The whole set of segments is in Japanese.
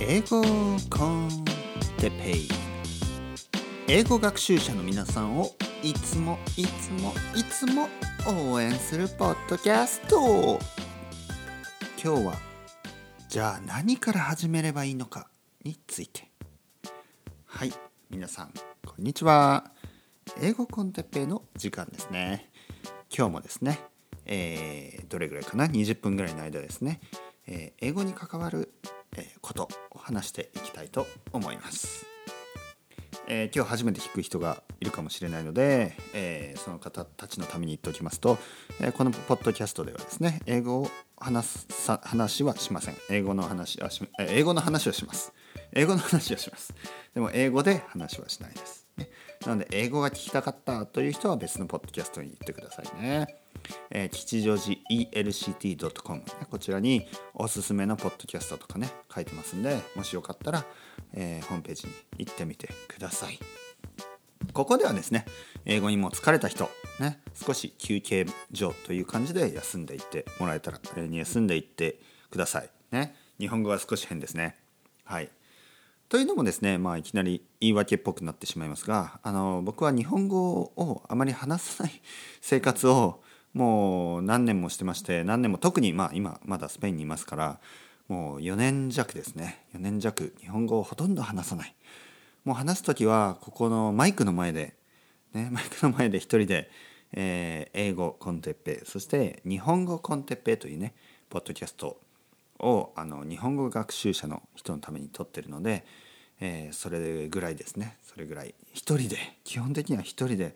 英語コンテペイ。英語学習者の皆さんをいつもいつもいつも応援するポッドキャスト。今日はじゃあ何から始めればいいのかについて。はい皆さんこんにちは。英語コンテッペイの時間ですね。今日もですね、えー、どれぐらいかな？20分ぐらいの間ですね、えー、英語に関わる、ことを話していきたいと思います。えー、今日初めて聞く人がいるかもしれないので、えー、その方たちのために言っておきますと、えー、このポッドキャストではですね英語を話す話はしません。英語の話はし、え英語の話をします。英語の話をします。でも英語で話はしないです、ね、なので英語が聞きたかったという人は別のポッドキャストに行ってくださいね。えー、吉祥寺 ELCT.com、こちらにおすすめのポッドキャストとかね書いてますんでもしよかったら、えー、ホームページに行ってみてください。ここではですね英語にも疲れた人ね少し休憩所という感じで休んでいってもらえたら、えー、休んでいってください。ね日本語は少し変ですね。はい。というのもですね、まあ、いきなり言い訳っぽくなってしまいますがあの僕は日本語をあまり話さない生活をもう何年もしてまして何年も特にまあ今まだスペインにいますからもう4年弱ですね。4年弱日本語をほとんど話さない。もう話す時はここのマイクの前で、ね、マイクの前で一人で、えー、英語コンテッペそして日本語コンテッペというねポッドキャストをあの日本語学習者の人のために撮ってるので、えー、それぐらいですね。それぐらい。一人で基本的には一人で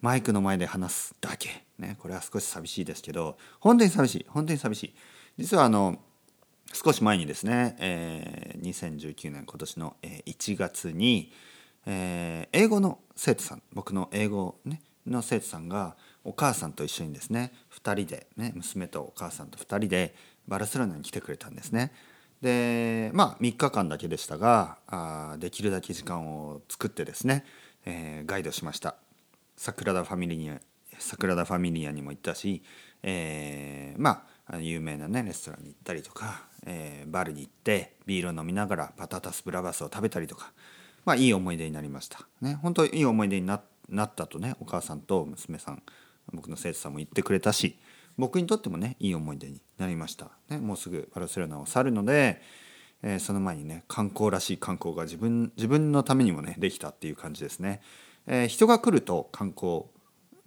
マイクの前で話すだけ、ね、これは少し寂しいですけど本当に寂しい。本当に寂しい。実はあの少し前にですね、えー、2019年今年の1月に、えー、英語の生徒さん僕の英語、ね、の生徒さんがお母さんと一緒にですね2人で、ね、娘とお母さんと2人でバルセロナに来てくれたんですね。でまあ3日間だけでしたがあできるだけ時間を作ってですね、えー、ガイドしましたサクラダ・ファミリアサクラダ・ファミリアにも行ったし、えー、まあ有名なねレストランに行ったりとか、えー、バルに行ってビールを飲みながらパタタスブラバスを食べたりとかまあいい思い出になりましたね本当いい思い出になったとねお母さんと娘さん僕の生徒さんも言ってくれたし僕にとってもねいい思い出になりました、ね、もうすぐバルセロナを去るので、えー、その前にね観光らしい観光が自分自分のためにもねできたっていう感じですね。えー、人が来ると観光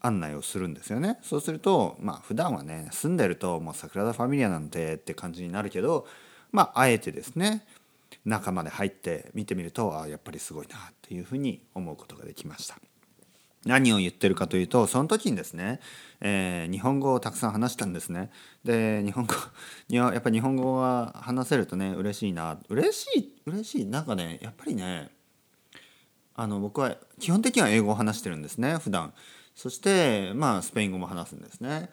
案内をするんですよね。そうするとまあ普段はね住んでるともう桜田ファミリアなんてって感じになるけどまああえてですね中まで入って見てみるとあやっぱりすごいなっていうふうに思うことができました。何を言ってるかというとその時にですね、えー、日本語をたくさん話したんですね。で日本語 やっぱ日本語は話せるとね嬉しいな。嬉しい嬉しい。なんかねやっぱりねあの僕は基本的には英語を話してるんですね普段。そしてまあスペイン語も話すんですね。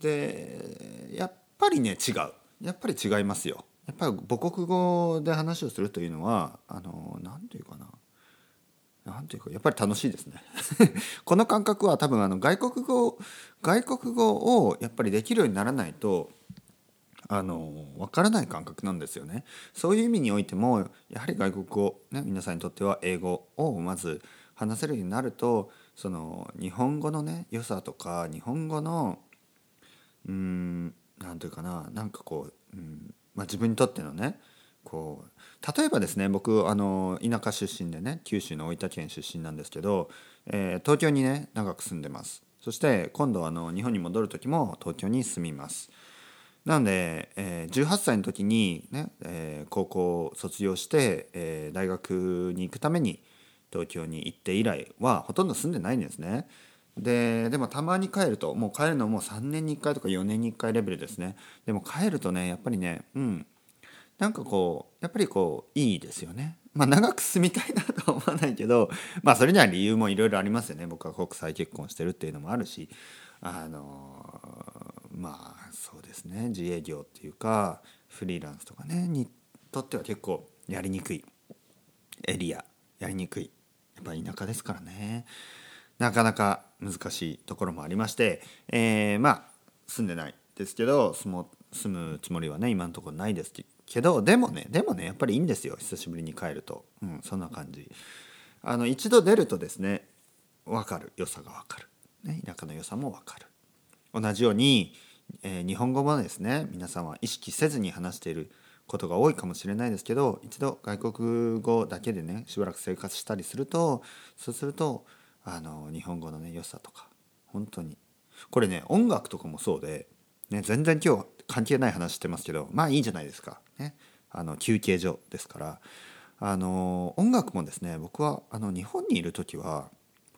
でやっぱりね違う。やっぱり違いますよ。やっぱり母国語で話をするというのはあの何て言うかな。何ていうかやっぱり楽しいですね この感覚は多分あの外国語外国語をやっぱりできるようにならないとあの分からない感覚なんですよね。そういう意味においてもやはり外国語、ね、皆さんにとっては英語をまず話せるようになるとその日本語のね良さとか日本語のうん何て言うかななんかこう、うんまあ、自分にとってのねこう例えばですね僕あの田舎出身でね九州の大分県出身なんですけど、えー、東京にね長く住んでます。そして今度あの日本に戻る時も東京に住みます。なので、えー、18歳の時にね、えー、高校を卒業して、えー、大学に行くために東京に行って以来はほとんど住んでないんですね。ででもたまに帰るともう帰るのも3年に1回とか4年に1回レベルですね。でも帰るとねやっぱりねうんなんかこうやっぱりこういいですよね。まあ長く住みたいなとは思わないけどまあそれには理由もいろいろありますよね。僕は国際結婚してるっていうのもあるし。あのまあそうですね。自営業っていうかフリーランスとかね。にとっては結構やりにくい。エリア。やりにくい。やっぱ田舎ですからね。なかなか難しいところもありまして、えー、まあ住んでないですけど住も住むつもりはね今のところないです。けどでもねでもねやっぱりいいんですよ久しぶりに帰ると、うん、そんな感じ。あの一度出るとですね分かる。良さが分かる、ね、田舎の良さも分かる。同じように、えー、日本語もですね皆さんは意識せずに話していることが多いかもしれないですけど一度外国語だけでねしばらく生活したりするとそうするとあの日本語のね良さとか本当に。これね音楽とかもそうで、ね、全然今日関係ない話してますけどまあいいんじゃないですか、ね、あの休憩所ですから。あの音楽もですね僕はあの日本にいる時は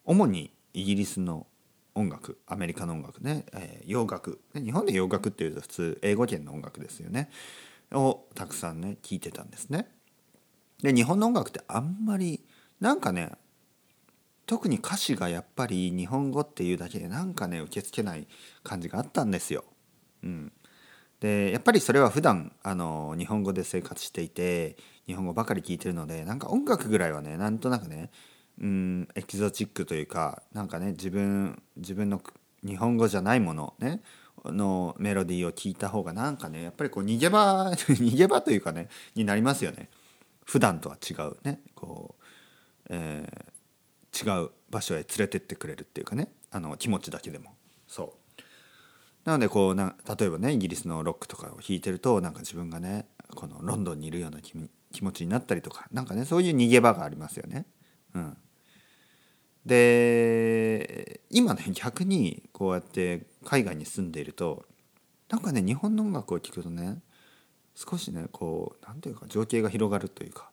主にイギリスの音楽アメリカの音楽ね、えー、洋楽日本で洋楽っていうと普通英語圏の音楽ですよね。をたくさんね聴いてたんですね。で日本の音楽ってあんまりなんかね特に歌詞がやっぱり日本語っていうだけでなんかね受け付けない感じがあったんですよ。うん、でやっぱりそれは普段あの日本語で生活していて日本語ばかり聴いてるのでなんか音楽ぐらいはねなんとなくねうんエキゾチックというかなんかね自分自分の日本語じゃないものねのメロディーを聞いた方がなんかねやっぱりこう逃げ場 逃げ場というかねになりますよね。普段とは違うねこう、えー、違う場所へ連れてってくれるっていうかねあの気持ちだけでも。そう。なのでこうな例えばねイギリスのロックとかを弾いてるとなんか自分がねこのロンドンにいるような気気持ちになったりとか何かねそういう逃げ場がありますよね。うん、で今ね逆にこうやって海外に住んでいるとなんかね日本の音楽を聴くとね少しねこう何ていうか情景が広がるというか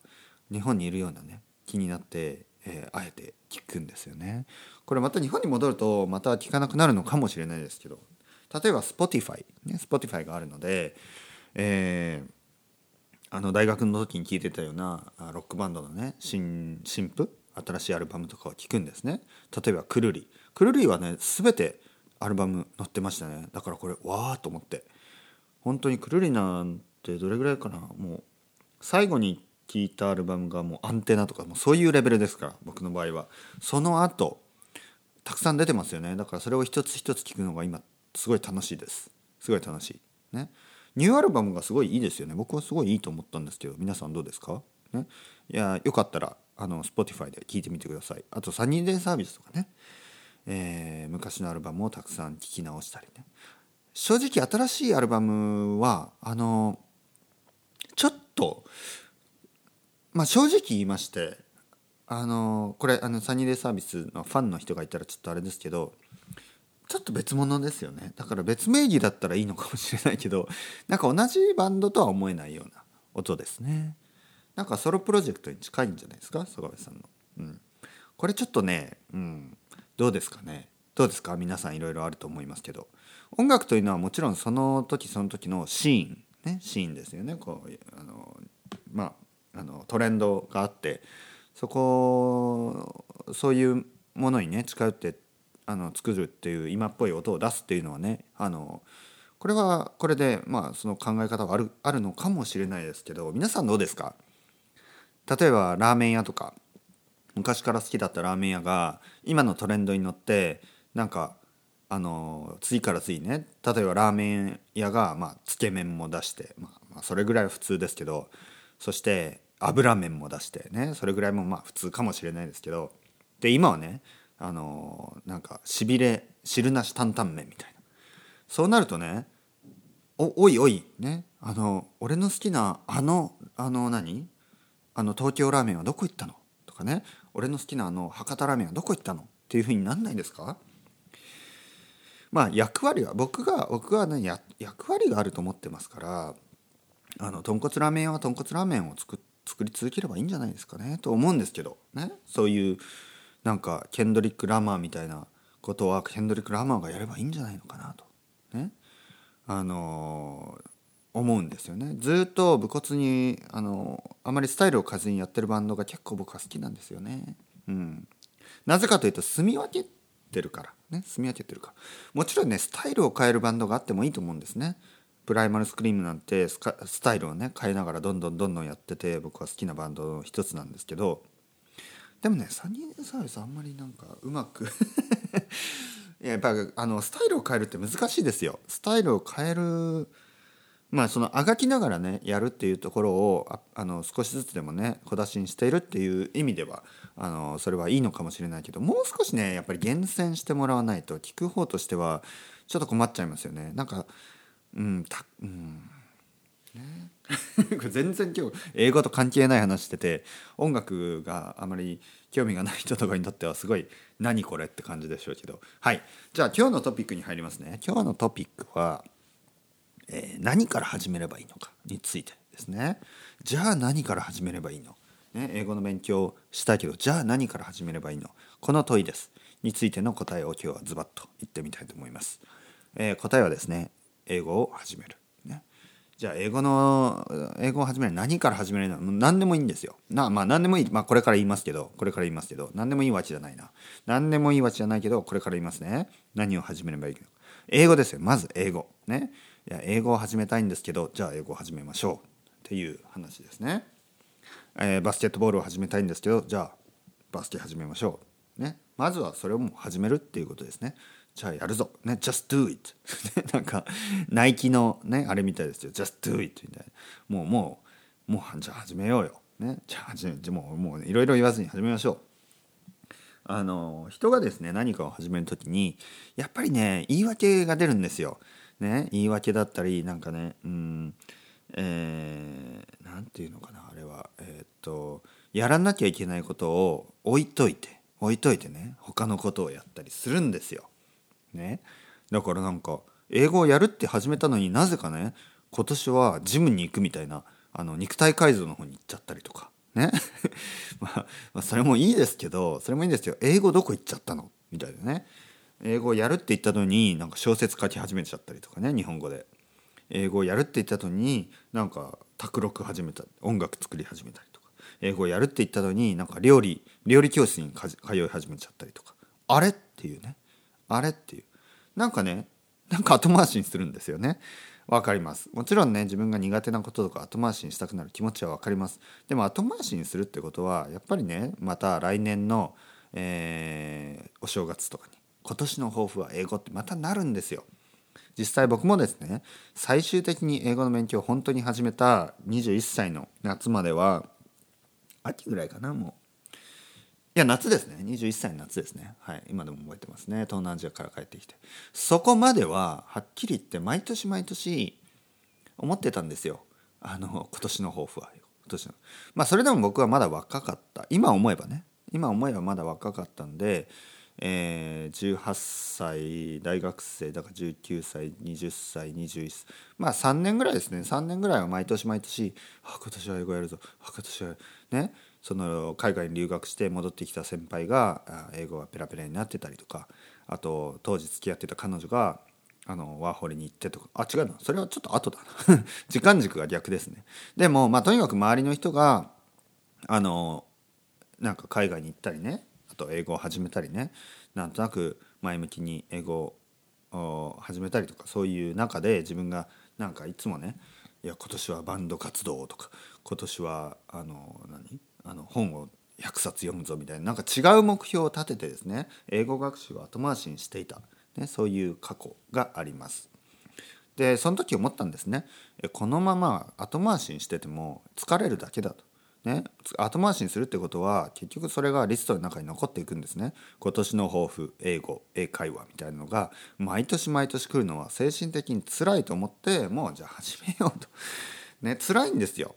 日本にいるようなね気になって、えー、あえて聴くんですよね。これまた日本に戻るとまた聴かなくなるのかもしれないですけど例えば Spotify ね Spotify があるので、えー、あの大学の時に聴いてたようなロックバンドのね新新譜？新しいアルバムとかを聴くんですね。例えばくるりくるりはね全てアルバム載ってましたね。だからこれわーと思って。本当にくるりなんてどれぐらいかな？もう最後に聴いたアルバムがもうアンテナとかもうそういうレベルですから僕の場合は。その後たくさん出てますよね。だからそれを一つ一つ聞くのが今すごい楽しいです。すごい楽しい。ね。ニューアルバムがすごいいいですよね。僕はすごいいいと思ったんですけど皆さんどうですか、ね、いやよかったらあの Spotify で聴いてみてください。あとサニーデイサービスとかね、えー、昔のアルバムをたくさん聴き直したりね。正直新しいアルバムはあのちょっとまあ正直言いましてあのこれあのサニーデイサービスのファンの人がいたらちょっとあれですけどちょっと別物ですよね。だから別名義だったらいいのかもしれないけど なんか同じバンドとは思えないような音ですね。なんかソロプロジェクトに近いんじゃないですか？曽我部さんの、うん、これちょっとね、うん、どうですかね？どうですか？皆さんいろいろあると思いますけど。音楽というのはもちろんその時その時のシーン。ねシーンですよね。こうあのまああのトレンドがあってそこそういうものにね近寄ってあの作るっていう今っぽい音を出すっていうのはねあのこれはこれでまあその考え方はあるあるのかもしれないですけど皆さんどうですか？例えばラーメン屋とか昔から好きだったラーメン屋が今のトレンドに乗ってなんかあの次から次ね例えばラーメン屋が、まあ、つけ麺も出して、まあ、まあそれぐらいは普通ですけどそして油麺も出してねそれぐらいもまあ普通かもしれないですけどで今はねあのなんかしびれ汁なし担々麺みたいな。そうなるとねおおいおいね。あの俺の好きなあのあの何？あの東京ラーメンはどこ行ったの？とかね。俺の好きなあの博多ラーメンはどこ行ったの？っていうふうになんないですか？まあ役割は僕が僕はね役割があると思ってますからあの豚骨ラーメンは豚骨ラーメンを作作り続ければいいんじゃないですかね。と思うんですけどね。そういうなんかケンドリック・ラマーみたいなことはケンドリック・ラマーがやればいいんじゃないのかなと。ね。あの思うんですよね。ずっと武骨にあのあまりスタイルを変えずにやってるバンドが結構僕は好きなんですよね。うん、なぜかというと住み分けてるから。ね。住み分けてるから。もちろんねスタイルを変えるバンドがあってもいいと思うんですね。プライマルスクリームなんてスタイルをね変えながらどんどんどんどんやってて僕は好きなバンドの一つなんですけど。でもねサニーサービスあんまりなんかうまく やっぱあのスタイルを変えるって難しいですよスタイルを変えるまあそのあがきながらねやるっていうところをああの少しずつでもね小出しにしているっていう意味ではあのそれはいいのかもしれないけどもう少しねやっぱり厳選してもらわないと聞く方としてはちょっと困っちゃいますよね。なんかうんたうんね これ全然今日英語と関係ない話してて音楽があまり興味がない人とかにとってはすごい何これって感じでしょうけど。はい。じゃあ今日のトピックに入りますね。今日のトピックは、えー何から始めればいいのかについてですね。じゃあ何から始めればいいの、ね、英語の勉強したけどじゃあ何から始めればいいの？この問いです。についての答えを今日はズバッと言ってみたいと思います、えー答えはですね英語を始める、じゃあ英語の英語を始める何から始めるの？何でもいいんですよ。なまあ何でもいいまあこれから言いますけどこれから言いますけど何でもいいわけじゃないな。何でもいいわけじゃないけどこれから言いますね。何を始めればいいの？か英語ですよ。まず英語。ね。いや英語を始めたいんですけどじゃあ英語を始めましょう。っていう話ですね、えーバスケットボールを始めたいんですけどじゃあバスケ始めましょう。ね。まずはそれをもう始めるっていうことですね。じゃあやるぞ。ね just do it なんかナイキのねあれみたいですよ。just do it みたいな。もうもうもうじゃあ始めようよ。ねじゃあ始めじゃもうもういろいろ言わずに始めましょう。あの人がですね何かを始める時にやっぱりね言い訳が出るんですよ。ね、言い訳だったりなんかねうんえー、なんていうのかなあれは。えーっとやらなきゃいけないことを置いといて置いといてね他のことをやったりするんですよ。ね、だからなんか英語をやるって始めたのになぜかね今年はジムに行くみたいなあの肉体改造の方に行っちゃったりとかね。まあ、まあそれもいいですけどそれもいいんですよ。英語どこ行っちゃったの？みたいなね。英語をやるって言ったのになんか小説書き始めちゃったりとかね日本語で。英語をやるって言ったのになんか卓録始めた音楽作り始めたりとか。英語をやるって言ったのになんか料理料理教室に通い始めちゃったりとか。あれ？っていうね。あれっていう。なんかねなんか後回しにするんですよね。わかります。もちろんね自分が苦手なこととか後回しにしたくなる気持ちはわかります。でも後回しにするってことはやっぱりねまた来年の、えーお正月とかに今年の抱負は英語ってまたなるんですよ。実際僕もですね最終的に英語の勉強を本当に始めた21歳の夏までは秋ぐらいかなもう。や夏ですね。21歳の夏ですね。はい。今でも覚えてますね。東南アジアから帰ってきて。そこまでははっきり言って毎年毎年思ってたんですよ。あの今年の抱負は。今年の。まあそれでも僕はまだ若かった。今思えばね。今思えばまだ若かったんで、えー18歳大学生だから19歳20歳21歳。まあ3年ぐらいですね。3年ぐらいは毎年毎年「あ今年は英語やるぞ。あ今年はね。その海外に留学して戻ってきた先輩が英語がペラペラになってたりとかあと当時付き合ってた彼女があのワーホリに行ってとかあ違うなそれはちょっと後だな。時間軸が逆ですね。でもまあとにかく周りの人があのなんか海外に行ったりねあと英語を始めたりねなんとなく前向きに英語を始めたりとかそういう中で自分がなんかいつもねいや今年はバンド活動とか今年はあの何？あの本を100冊読むぞみたいななんか違う目標を立ててですね英語学習を後回しにしていた、ね、そういう過去があります。でその時思ったんですね。このまま後回しにしてても疲れるだけだと。ね、後回しにするってことは結局それがリストの中に残っていくんですね。今年の抱負英語英会話みたいなのが毎年毎年来るのは精神的に辛いと思ってもうじゃあ始めようと。ね辛いんですよ。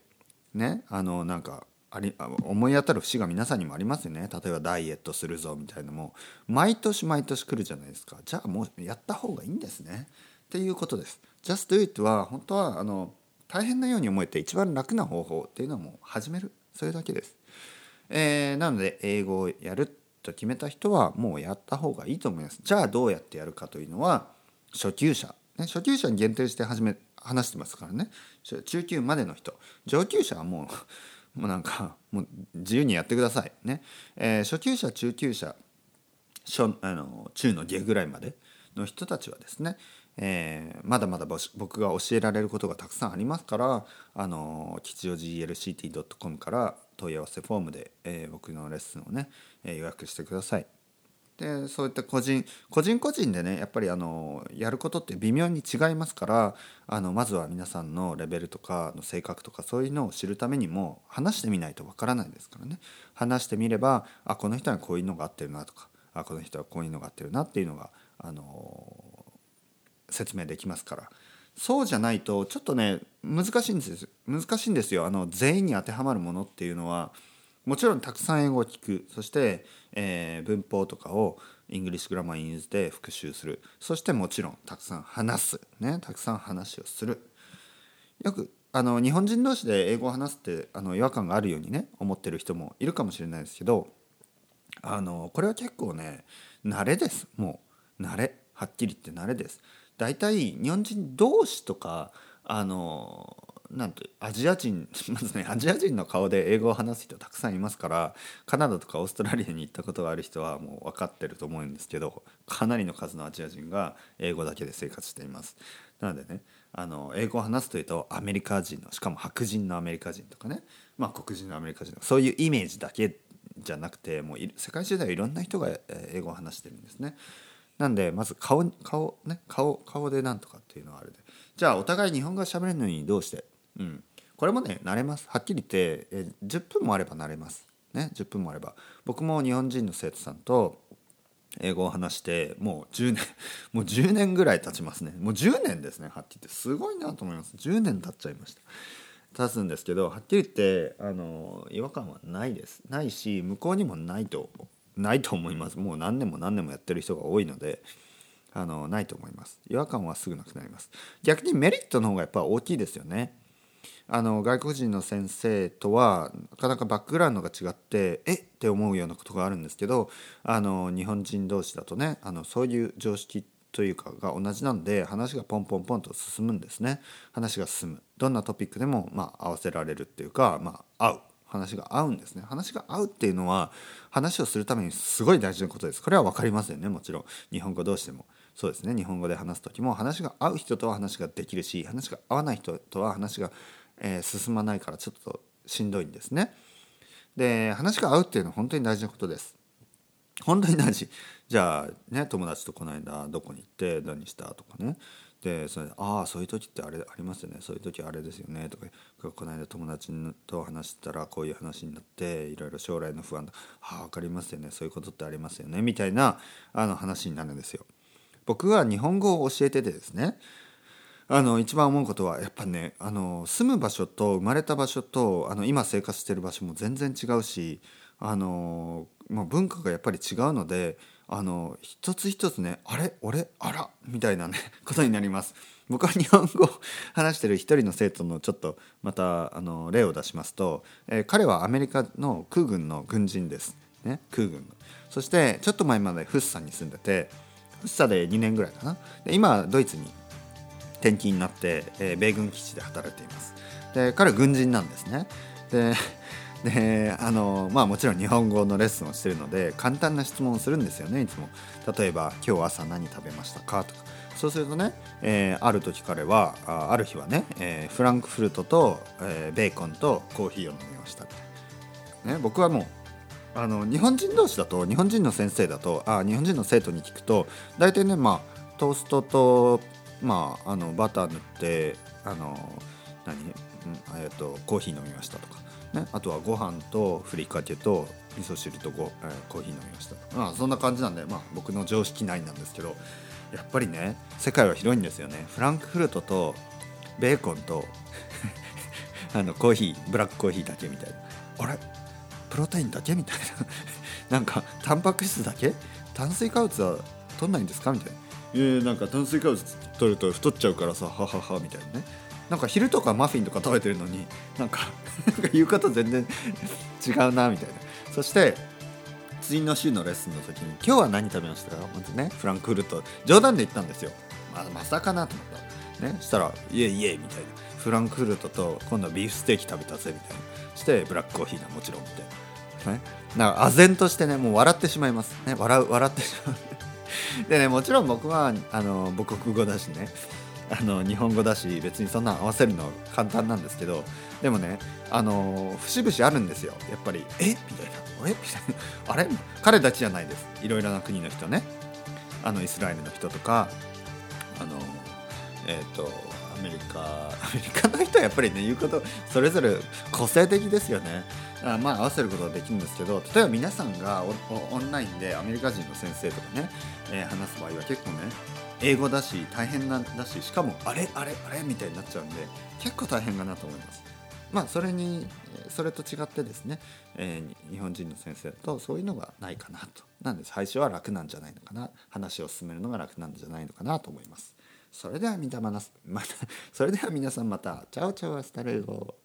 ねあのなんかあり思い当たる節が皆さんにもありますよね。例えばダイエットするぞみたいなのも。毎年毎年来るじゃないですか。じゃあもうやった方がいいんですね。っていうことです。Just do it は本当はあの大変なように思えて一番楽な方法っていうのはもう始める。それだけです、えーなので英語をやると決めた人はもうやった方がいいと思います。じゃあどうやってやるかというのは初級者、ね、初級者に限定して始め話してますからね。中級までの人。上級者はもうもうなんかもう自由にやってくださいね、えー初級者中級者初あの中の下ぐらいまでの人たちはですね、えーまだまだ僕が教えられることがたくさんありますからあの吉祥寺 ELCT.com から問い合わせフォームで、えー僕のレッスンをね、え予約してください。でそういった個人個人個人でねやっぱりあのやることって微妙に違いますからあのまずは皆さんのレベルとかの性格とかそういうのを知るためにも話してみないとわからないですからね。話してみればあこの人はこういうのが合ってるなとかあこの人はこういうのが合ってるなっていうのがあの説明できますから。そうじゃないとちょっとね難しいんです難しいんですよ。あの全員に当てはまるものっていうのはもちろんたくさん英語を聞く。そして、えー、文法とかを English Grammar in Use で復習する。そしてもちろんたくさん話す。ね。たくさん話をする。よくあの日本人同士で英語を話すってあの違和感があるようにね思ってる人もいるかもしれないですけどあのこれは結構ね慣れです。もう慣れ。はっきり言って慣れです。大体日本人同士とかあのなんとアジア人 まずねアジア人の顔で英語を話す人たくさんいますからカナダとかオーストラリアに行ったことがある人はもう分かってると思うんですけどかなりの数のアジア人が英語だけで生活しています。なのでねあの英語を話すというとアメリカ人のしかも白人のアメリカ人とかね、まあ、黒人のアメリカ人そういうイメージだけじゃなくてもう世界中ではいろんな人が英語を話してるんですね。なんでまず顔顔ね顔顔でなんとかっていうのはあれでじゃあお互い日本語が喋れるのにどうして？うん、これもね慣れます。はっきり言ってえ10分もあれば慣れます。ね10分もあれば。僕も日本人の生徒さんと英語を話してもう10年 もう10年ぐらい経ちますね。もう10年ですねはっきり言って。すごいなと思います。10年経っちゃいました。経つんですけどはっきり言ってあの違和感はないです。ないし向こうにもないとないと思います。もう何年も何年もやってる人が多いのであのないと思います。違和感はすぐなくなります。逆にメリットの方がやっぱ大きいですよね。あの外国人の先生とはなかなかバックグラウンドが違ってえって思うようなことがあるんですけどあの日本人同士だとねあのそういう常識というかが同じなんで話がポンポンポンと進むんですね。話が進む。どんなトピックでも、まあ、合わせられるっていうか、まあ、合う。話が合うんですね。話が合うっていうのは話をするためにすごい大事なことです。これは分かりますよねもちろん。日本語同士でも。そうですね。日本語で話す時も話が合う人とは話ができるし話が合わない人とは話がえー、進まないからちょっとしんどいんですね。で話が合うっていうのは本当に大事なことです。本当に大事。じゃあね友達とこの間どこに行って何したとかね。でそれで「ああそういう時ってあれありますよねそういう時あれですよね」とかこの間友達と話したらこういう話になっていろいろ将来の不安だ「ああ分かりますよねそういうことってありますよね」みたいなあの話になるんですよ。僕は日本語を教えててですねあの一番思うことはやっぱねあの住む場所と生まれた場所とあの今生活してる場所も全然違うしあの、まあ、文化がやっぱり違うのであの一つ一つねあれ俺あらみたいなね ことになります。僕は日本語を 話してる一人の生徒のちょっとまたあの例を出しますと、えー、彼はアメリカの空軍の軍人です。ね、空軍のそしてちょっと前までフッサに住んでてフッサで2年ぐらいかなで今ドイツに転勤になって、えー、米軍基地で働いています。で彼は軍人なんですね。でであのまあもちろん日本語のレッスンをしてるので簡単な質問をするんですよねいつも。例えば「今日朝何食べましたか?」とか。そうするとね、えー、ある時彼はあある日はね、えー、フランクフルトと、えー、ベーコンとコーヒーを飲みました、ね、僕はもうあの日本人同士だと日本人の先生だとあ日本人の生徒に聞くと大体ねまあトーストとまああのバター塗ってあの何、えーと、コーヒー飲みましたとか、ね、あとはご飯とふりかけと味噌汁とご、えー、コーヒー飲みましたまあそんな感じなんで、まあ、僕の常識内なんですけどやっぱりね世界は広いんですよね。フランクフルトとベーコンと あのコーヒーブラックコーヒーだけみたいな。あれ？プロテインだけみたいな。なんかタンパク質だけ？炭水化物は取んないんですか？みたいな。えー、なんか炭水化物取ると太っちゃうからさはははみたいなね。なんか昼とかマフィンとか食べてるのになんか言うこと全然違うなみたいな。そして次の週のレッスンの時に「今日は何食べました？か?」まずねフランクフルト。冗談で言ったんですよ、まあ、まさかなと思った。ねしたら「イエイイエイ」みたいな。フランクフルトと今度はビーフステーキ食べたぜみたいな。してブラックコーヒーだもちろんみたいな。ね。なんか唖然としてねもう笑ってしまいます。ね笑う笑ってしまう。でねもちろん僕はあの母国語だしね。あの日本語だし別にそんな合わせるの簡単なんですけどでもねあの節々あるんですよ。やっぱり「え？みたいな「あれ?」みたいな「あれ?」彼たちじゃないです。いろいろな国の人ね。あのイスラエルの人とかあのえっ、ー、とアメリカ。アメリカの人はやっぱりね言うことそれぞれ個性的ですよね。あまあ合わせることはできるんですけど例えば皆さんがオンラインでアメリカ人の先生とかね、えー、話す場合は結構ね英語だし大変なんだししかもあれあれあれみたいになっちゃうんで結構大変かなと思います。まあそれにそれと違ってですね、えー、日本人の先生とそういうのがないかなと。なんで最初は楽なんじゃないのかな。話を進めるのが楽なんじゃないのかなと思います。それでは皆またそれでは皆さんまた。チャオチャオアスタルゴ